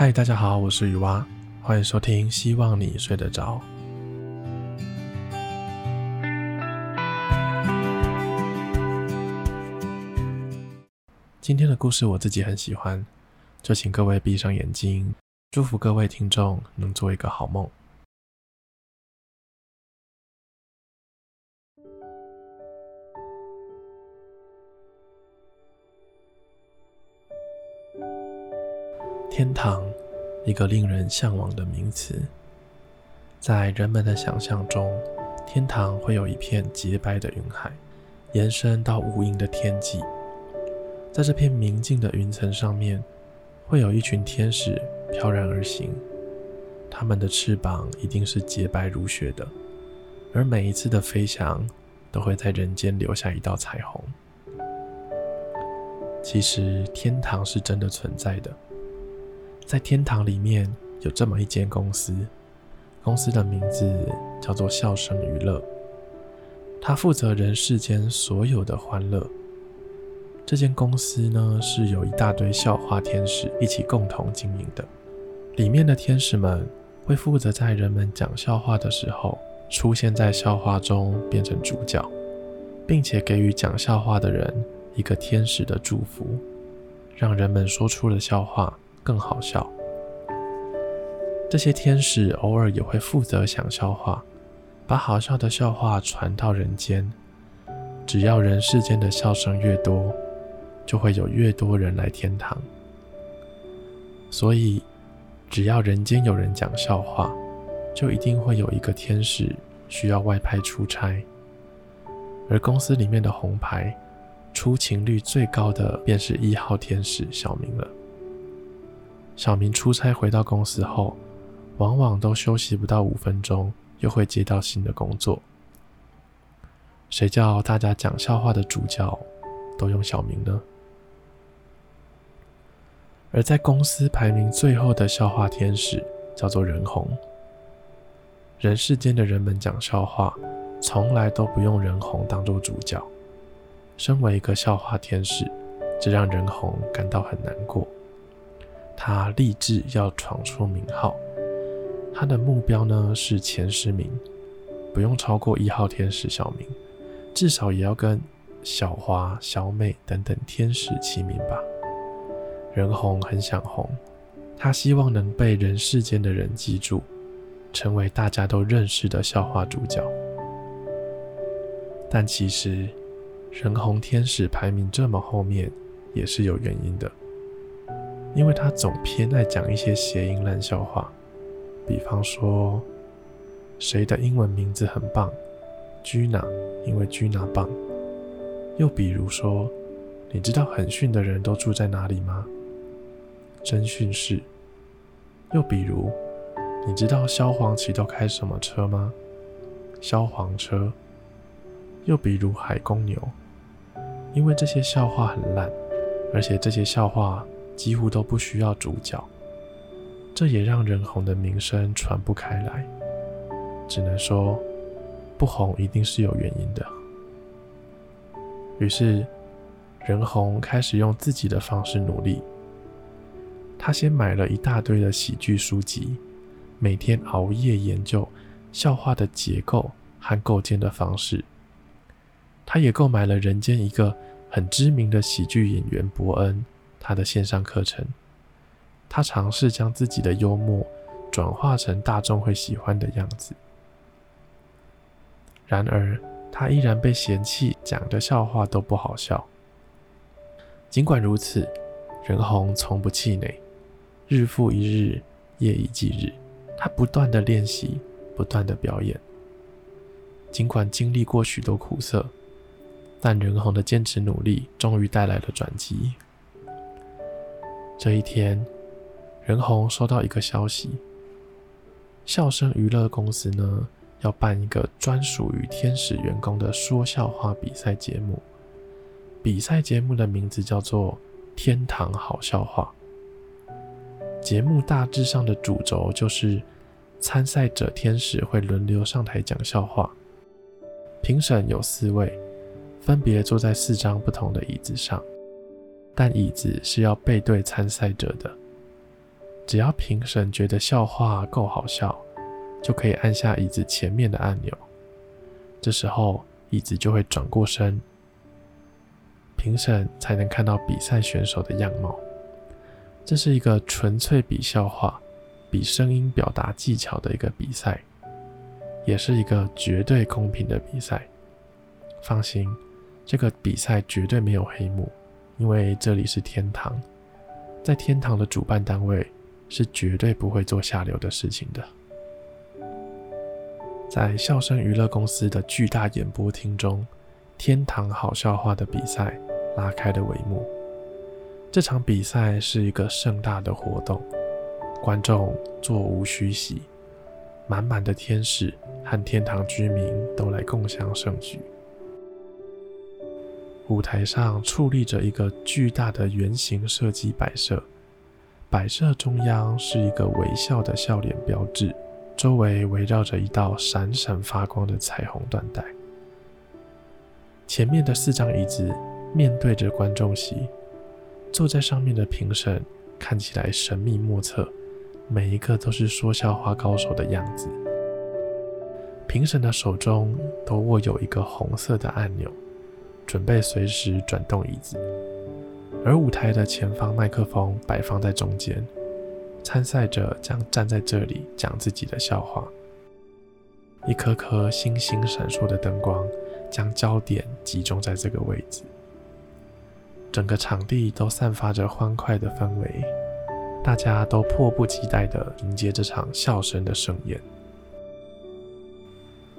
嗨，大家好，我是雨蛙，欢迎收听，希望你睡得着。今天的故事我自己很喜欢，就请各位闭上眼睛，祝福各位听众能做一个好梦。一个令人向往的名词。在人们的想象中，天堂会有一片洁白的云海，延伸到无垠的天际。在这片明净的云层上面，会有一群天使飘然而行。他们的翅膀一定是洁白如雪的，而每一次的飞翔，都会在人间留下一道彩虹。其实，天堂是真的存在的。在天堂里面有这么一间公司，公司的名字叫做笑声娱乐，它负责人世间所有的欢乐。这间公司呢，是有一大堆笑话天使一起共同经营的，里面的天使们会负责在人们讲笑话的时候，出现在笑话中变成主角，并且给予讲笑话的人一个天使的祝福，让人们说出了笑话更好笑。这些天使偶尔也会负责想笑话，把好笑的笑话传到人间。只要人世间的笑声越多，就会有越多人来天堂。所以，只要人间有人讲笑话，就一定会有一个天使需要外派出差。而公司里面的红牌，出勤率最高的便是一号天使小明了。小明出差回到公司后，往往都休息不到五分钟，又会接到新的工作。谁叫大家讲笑话的主角都用小明呢？而在公司排名最后的笑话天使叫做任红。人世间的人们讲笑话，从来都不用人红当做主角。身为一个笑话天使，这让人红感到很难过。他立志要闯出名号，他的目标呢是前十名，不用超过一号天使小明，至少也要跟小华、小美等等天使齐名吧。人红很想红，他希望能被人世间的人记住，成为大家都认识的笑话主角。但其实，人红天使排名这么后面，也是有原因的。因为他总偏爱讲一些谐音烂笑话，比方说，谁的英文名字很棒？Gina，因为 Gina 棒。又比如说，你知道很逊的人都住在哪里吗？真逊市。又比如，你知道萧煌奇都开什么车吗？萧煌车。又比如海公牛，因为这些笑话很烂，而且这些笑话。几乎都不需要主角，这也让人红的名声传不开来。只能说，不红一定是有原因的。于是，人红开始用自己的方式努力。他先买了一大堆的喜剧书籍，每天熬夜研究笑话的结构和构建的方式。他也购买了人间一个很知名的喜剧演员伯恩。他的线上课程，他尝试将自己的幽默转化成大众会喜欢的样子。然而，他依然被嫌弃，讲的笑话都不好笑。尽管如此，任红从不气馁，日复一日，夜以继日，他不断的练习，不断的表演。尽管经历过许多苦涩，但任红的坚持努力，终于带来了转机。这一天，任红收到一个消息：笑声娱乐公司呢，要办一个专属于天使员工的说笑话比赛节目。比赛节目的名字叫做《天堂好笑话》。节目大致上的主轴就是，参赛者天使会轮流上台讲笑话，评审有四位，分别坐在四张不同的椅子上。但椅子是要背对参赛者的，只要评审觉得笑话够好笑，就可以按下椅子前面的按钮。这时候，椅子就会转过身，评审才能看到比赛选手的样貌。这是一个纯粹比笑话、比声音表达技巧的一个比赛，也是一个绝对公平的比赛。放心，这个比赛绝对没有黑幕，因为这里是天堂，在天堂的主办单位是绝对不会做下流的事情的。在笑声娱乐公司的巨大演播厅中，天堂好笑话的比赛拉开了帷幕。这场比赛是一个盛大的活动，观众座无虚席，满满的天使和天堂居民都来共享盛举。舞台上矗立着一个巨大的圆形设计摆设，摆设中央是一个微笑的笑脸标志，周围围绕着一道闪闪发光的彩虹缎带。前面的四张椅子面对着观众席。坐在上面的评审看起来神秘莫测，每一个都是说笑话高手的样子。评审的手中都握有一个红色的按钮，准备随时转动椅子。而舞台的前方麦克风摆放在中间，参赛者将站在这里讲自己的笑话。一颗颗星星闪烁的灯光将焦点集中在这个位置。整个场地都散发着欢快的氛围，大家都迫不及待地迎接这场笑声的盛宴。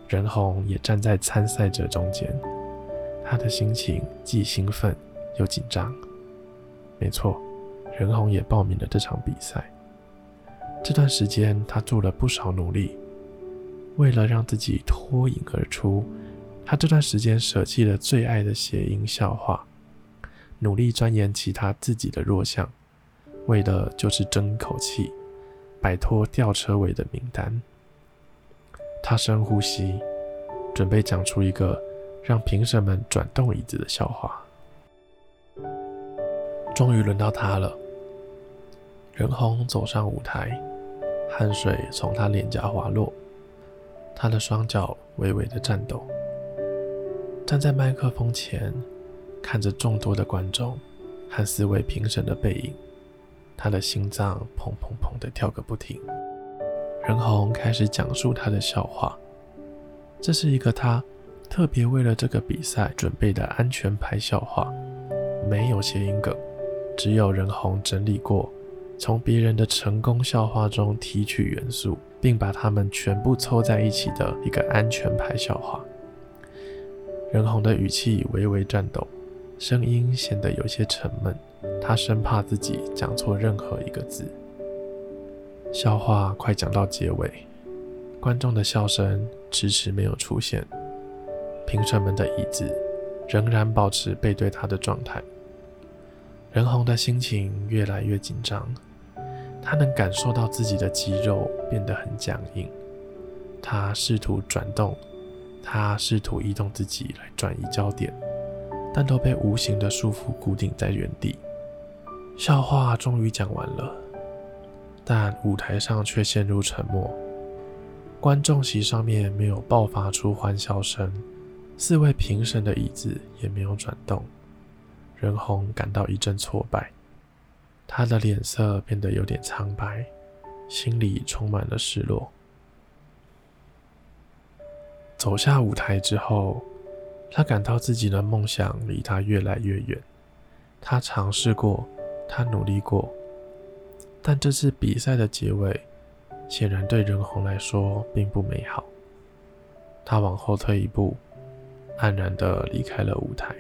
任红也站在参赛者中间，他的心情既兴奋又紧张。没错，任红也报名了这场比赛。这段时间，他做了不少努力，为了让自己脱颖而出，他这段时间舍弃了最爱的谐音笑话。努力钻研其他自己的弱项，为的就是争口气，摆脱吊车尾的名单。他深呼吸，准备讲出一个让评审们转动椅子的笑话。终于轮到他了。仁鸿走上舞台，汗水从他脸颊滑落，他的双脚微微的颤抖，站在麦克风前。看着众多的观众和四位评审的背影，他的心脏砰砰砰的跳个不停。仁鸿开始讲述他的笑话，这是一个他特别为了这个比赛准备的安全牌笑话，没有谐音梗，只有任红整理过，从别人的成功笑话中提取元素，并把它们全部凑在一起的一个安全牌笑话。任红的语气微微颤抖。声音显得有些沉闷，他生怕自己讲错任何一个字。笑话快讲到结尾，观众的笑声迟迟没有出现，评审们的椅子仍然保持背对他的状态。任鸿的心情越来越紧张，他能感受到自己的肌肉变得很僵硬。他试图转动，他试图移动自己来转移焦点。但都被无形的束缚固定在原地。笑话终于讲完了，但舞台上却陷入沉默。观众席上面没有爆发出欢笑声，四位评审的椅子也没有转动。仁鸿感到一阵挫败，他的脸色变得有点苍白，心里充满了失落。走下舞台之后。他感到自己的梦想离他越来越远。他尝试过，他努力过，但这次比赛的结尾显然对仁鸿来说并不美好。他往后退一步，黯然的离开了舞台。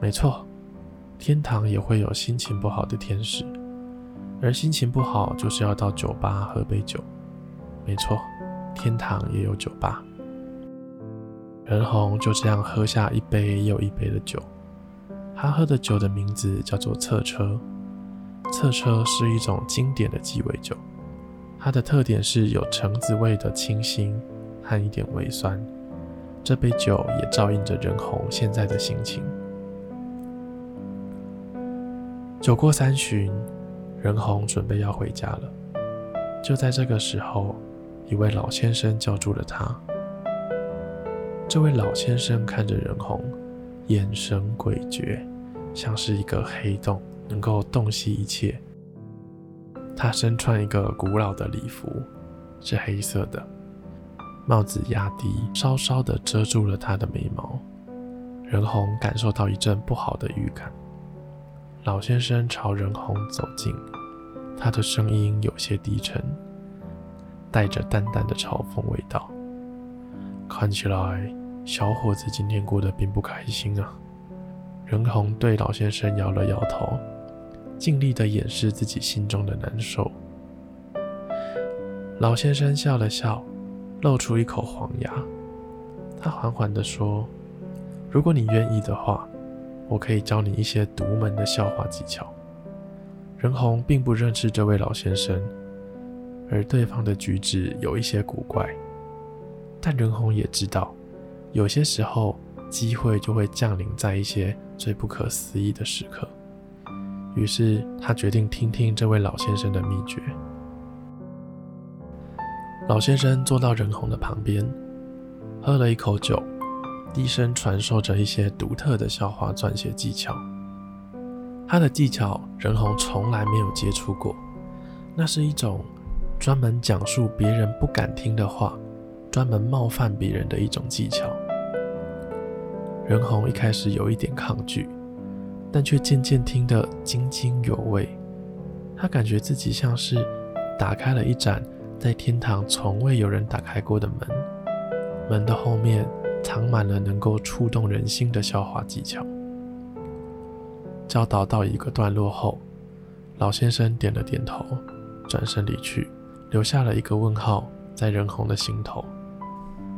没错，天堂也会有心情不好的天使。而心情不好，就是要到酒吧喝杯酒。没错，天堂也有酒吧。仁鸿就这样喝下一杯又一杯的酒。他喝的酒的名字叫做侧车。侧车是一种经典的鸡尾酒，它的特点是有橙子味的清新和一点微酸，这杯酒也照应着任红现在的心情。酒过三巡，任红准备要回家了。就在这个时候，一位老先生叫住了他。这位老先生看着任红，眼神诡谲，像是一个黑洞，能够洞悉一切。他身穿一个古老的礼服，是黑色的，帽子压低，稍稍地遮住了他的眉毛。仁鸿感受到一阵不好的预感。老先生朝仁鸿走近，他的声音有些低沉，带着淡淡的嘲讽味道。看起来，小伙子今天过得并不开心啊。仁鸿对老先生摇了摇头。尽力地掩饰自己心中的难受。老先生笑了笑，露出一口黄牙。他缓缓地说：“如果你愿意的话，我可以教你一些独门的笑话技巧。”仁鸿并不认识这位老先生，而对方的举止有一些古怪。但仁鸿也知道，有些时候机会就会降临在一些最不可思议的时刻。于是他决定听听这位老先生的秘诀。老先生坐到任红的旁边，喝了一口酒，低声传授着一些独特的笑话撰写技巧。他的技巧，任红从来没有接触过。那是一种专门讲述别人不敢听的话，专门冒犯别人的一种技巧。任红一开始有一点抗拒。但却渐渐听得津津有味，他感觉自己像是打开了一盏在天堂从未有人打开过的门，门的后面藏满了能够触动人心的笑话技巧。教导到一个段落后，老先生点了点头，转身离去，留下了一个问号在任红的心头。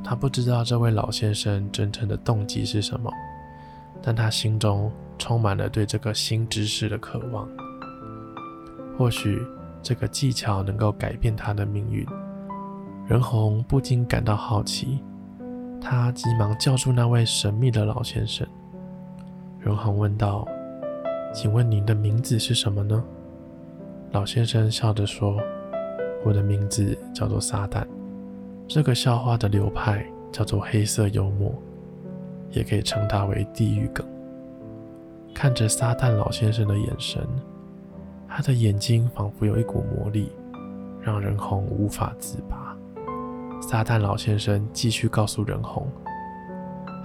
他不知道这位老先生真正的动机是什么，但他心中。充满了对这个新知识的渴望。或许这个技巧能够改变他的命运。仁红不禁感到好奇，他急忙叫住那位神秘的老先生。仁红问道：“请问您的名字是什么呢？”老先生笑着说：“我的名字叫做撒旦。这个笑话的流派叫做黑色幽默，也可以称它为地狱梗。”看着撒旦老先生的眼神，他的眼睛仿佛有一股魔力，让任红无法自拔。撒旦老先生继续告诉任红：“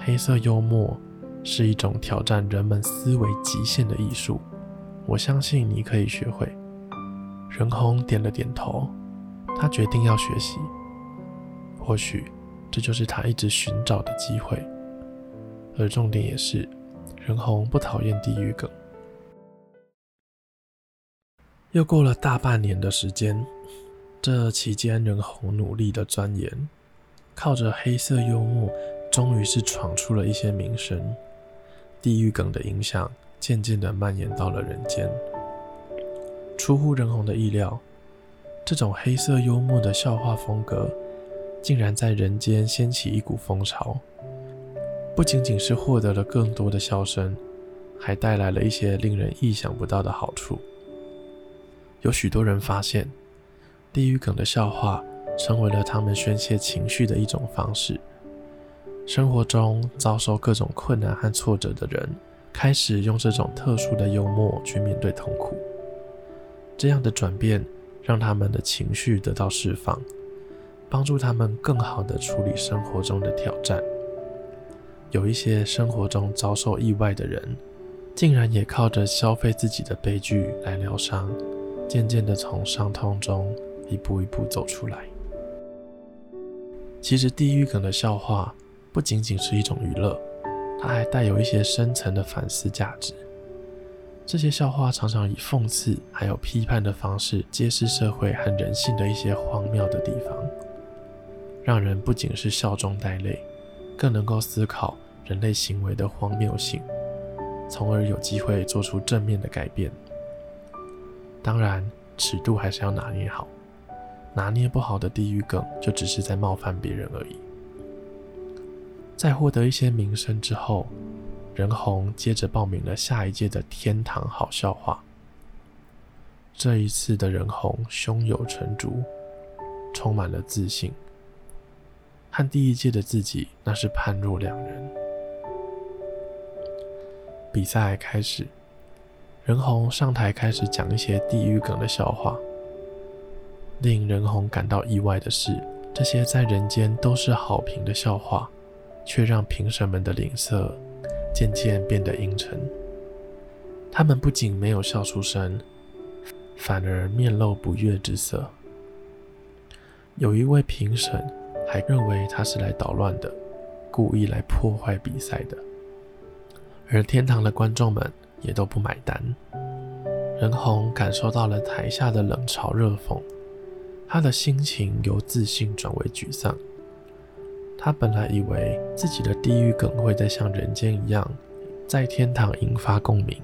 黑色幽默是一种挑战人们思维极限的艺术，我相信你可以学会。”任红点了点头，他决定要学习。或许这就是他一直寻找的机会，而重点也是。仁鸿不讨厌地狱梗。又过了大半年的时间，这期间仁鸿努力的钻研，靠着黑色幽默，终于是闯出了一些名声。地狱梗的影响渐渐的蔓延到了人间。出乎仁鸿的意料，这种黑色幽默的笑话风格，竟然在人间掀起一股风潮。不仅仅是获得了更多的笑声，还带来了一些令人意想不到的好处。有许多人发现，地狱梗的笑话成为了他们宣泄情绪的一种方式。生活中遭受各种困难和挫折的人，开始用这种特殊的幽默去面对痛苦。这样的转变让他们的情绪得到释放，帮助他们更好地处理生活中的挑战。有一些生活中遭受意外的人，竟然也靠着消费自己的悲剧来疗伤，渐渐地从伤痛中一步一步走出来。其实，地狱梗的笑话不仅仅是一种娱乐，它还带有一些深层的反思价值。这些笑话常常以讽刺还有批判的方式，揭示社会和人性的一些荒谬的地方，让人不仅是笑中带泪，更能够思考。人类行为的荒谬性，从而有机会做出正面的改变。当然，尺度还是要拿捏好，拿捏不好的地狱梗，就只是在冒犯别人而已。在获得一些名声之后，任红接着报名了下一届的天堂好笑话。这一次的任红胸有成竹，充满了自信，和第一届的自己那是判若两人。比赛开始，任红上台开始讲一些地狱梗的笑话。令人红感到意外的是，这些在人间都是好评的笑话，却让评审们的脸色渐渐变得阴沉。他们不仅没有笑出声，反而面露不悦之色。有一位评审还认为他是来捣乱的，故意来破坏比赛的。而天堂的观众们也都不买单。任红感受到了台下的冷嘲热讽。他的心情由自信转为沮丧。他本来以为自己的地狱梗会再像人间一样，在天堂引发共鸣。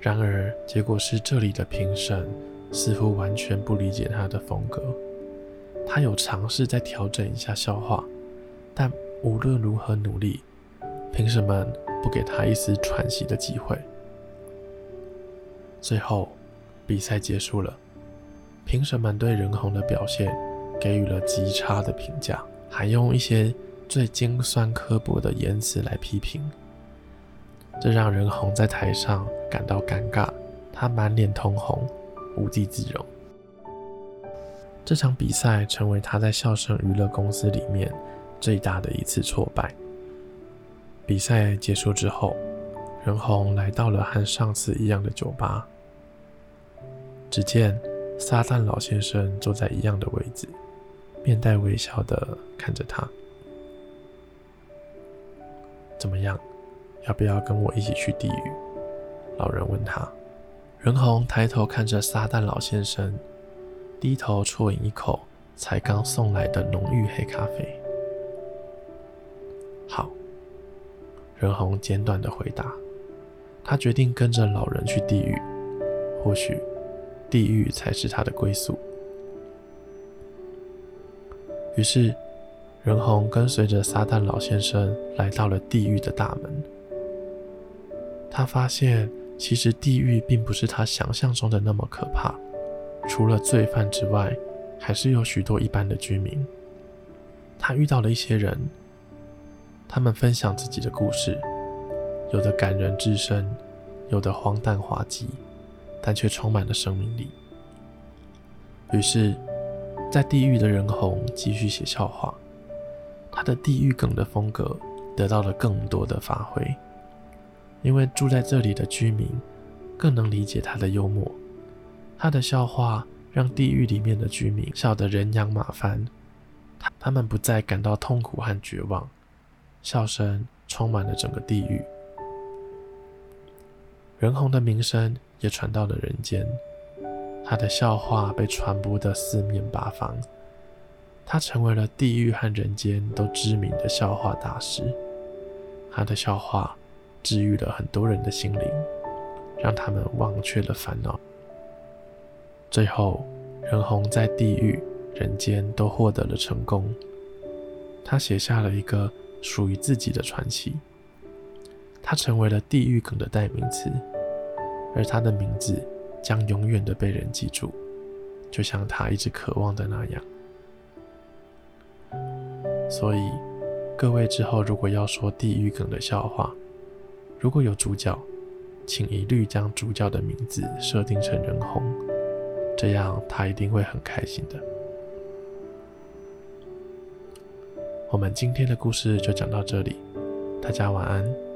然而，结果是这里的评审似乎完全不理解他的风格。他有尝试再调整一下笑话，但无论如何努力，评审们不给他一丝喘息的机会。最后，比赛结束了。评审们对任红的表现给予了极差的评价，还用一些最尖酸刻薄的言辞来批评，这让任红在台上感到尴尬，他满脸通红，无地自容。这场比赛成为他在笑声娱乐公司里面最大的一次挫败。比赛结束之后，任红来到了和上次一样的酒吧，只见。撒旦老先生坐在一样的位置，面带微笑的看着他。怎么样？要不要跟我一起去地狱？老人问他。任红抬头看着撒旦老先生，低头啜饮一口才刚送来的浓郁黑咖啡。好。任红简短的回答。他决定跟着老人去地狱，或许。地狱才是他的归宿。于是，任红跟随着撒旦老先生来到了地狱的大门。他发现，其实地狱并不是他想象中的那么可怕。除了罪犯之外，还是有许多一般的居民。他遇到了一些人，他们分享自己的故事，有的感人至深，有的荒诞滑稽。但却充满了生命力。于是，在地狱的人红继续写笑话，他的地狱梗的风格得到了更多的发挥，因为住在这里的居民更能理解他的幽默。他的笑话让地狱里面的居民笑得人仰马翻，他们不再感到痛苦和绝望，笑声充满了整个地狱。人红的名声也传到了人间，他的笑话被传播的四面八方，他成为了地狱和人间都知名的笑话大师。他的笑话治愈了很多人的心灵，让他们忘却了烦恼。最后，任红在地狱、人间都获得了成功，他写下了一个属于自己的传奇。他成为了地狱梗的代名词。而他的名字将永远的被人记住，就像他一直渴望的那样。所以，各位之后如果要说地狱梗的笑话，如果有主角，请一律将主角的名字设定成人红，这样他一定会很开心的。我们今天的故事就讲到这里，大家晚安。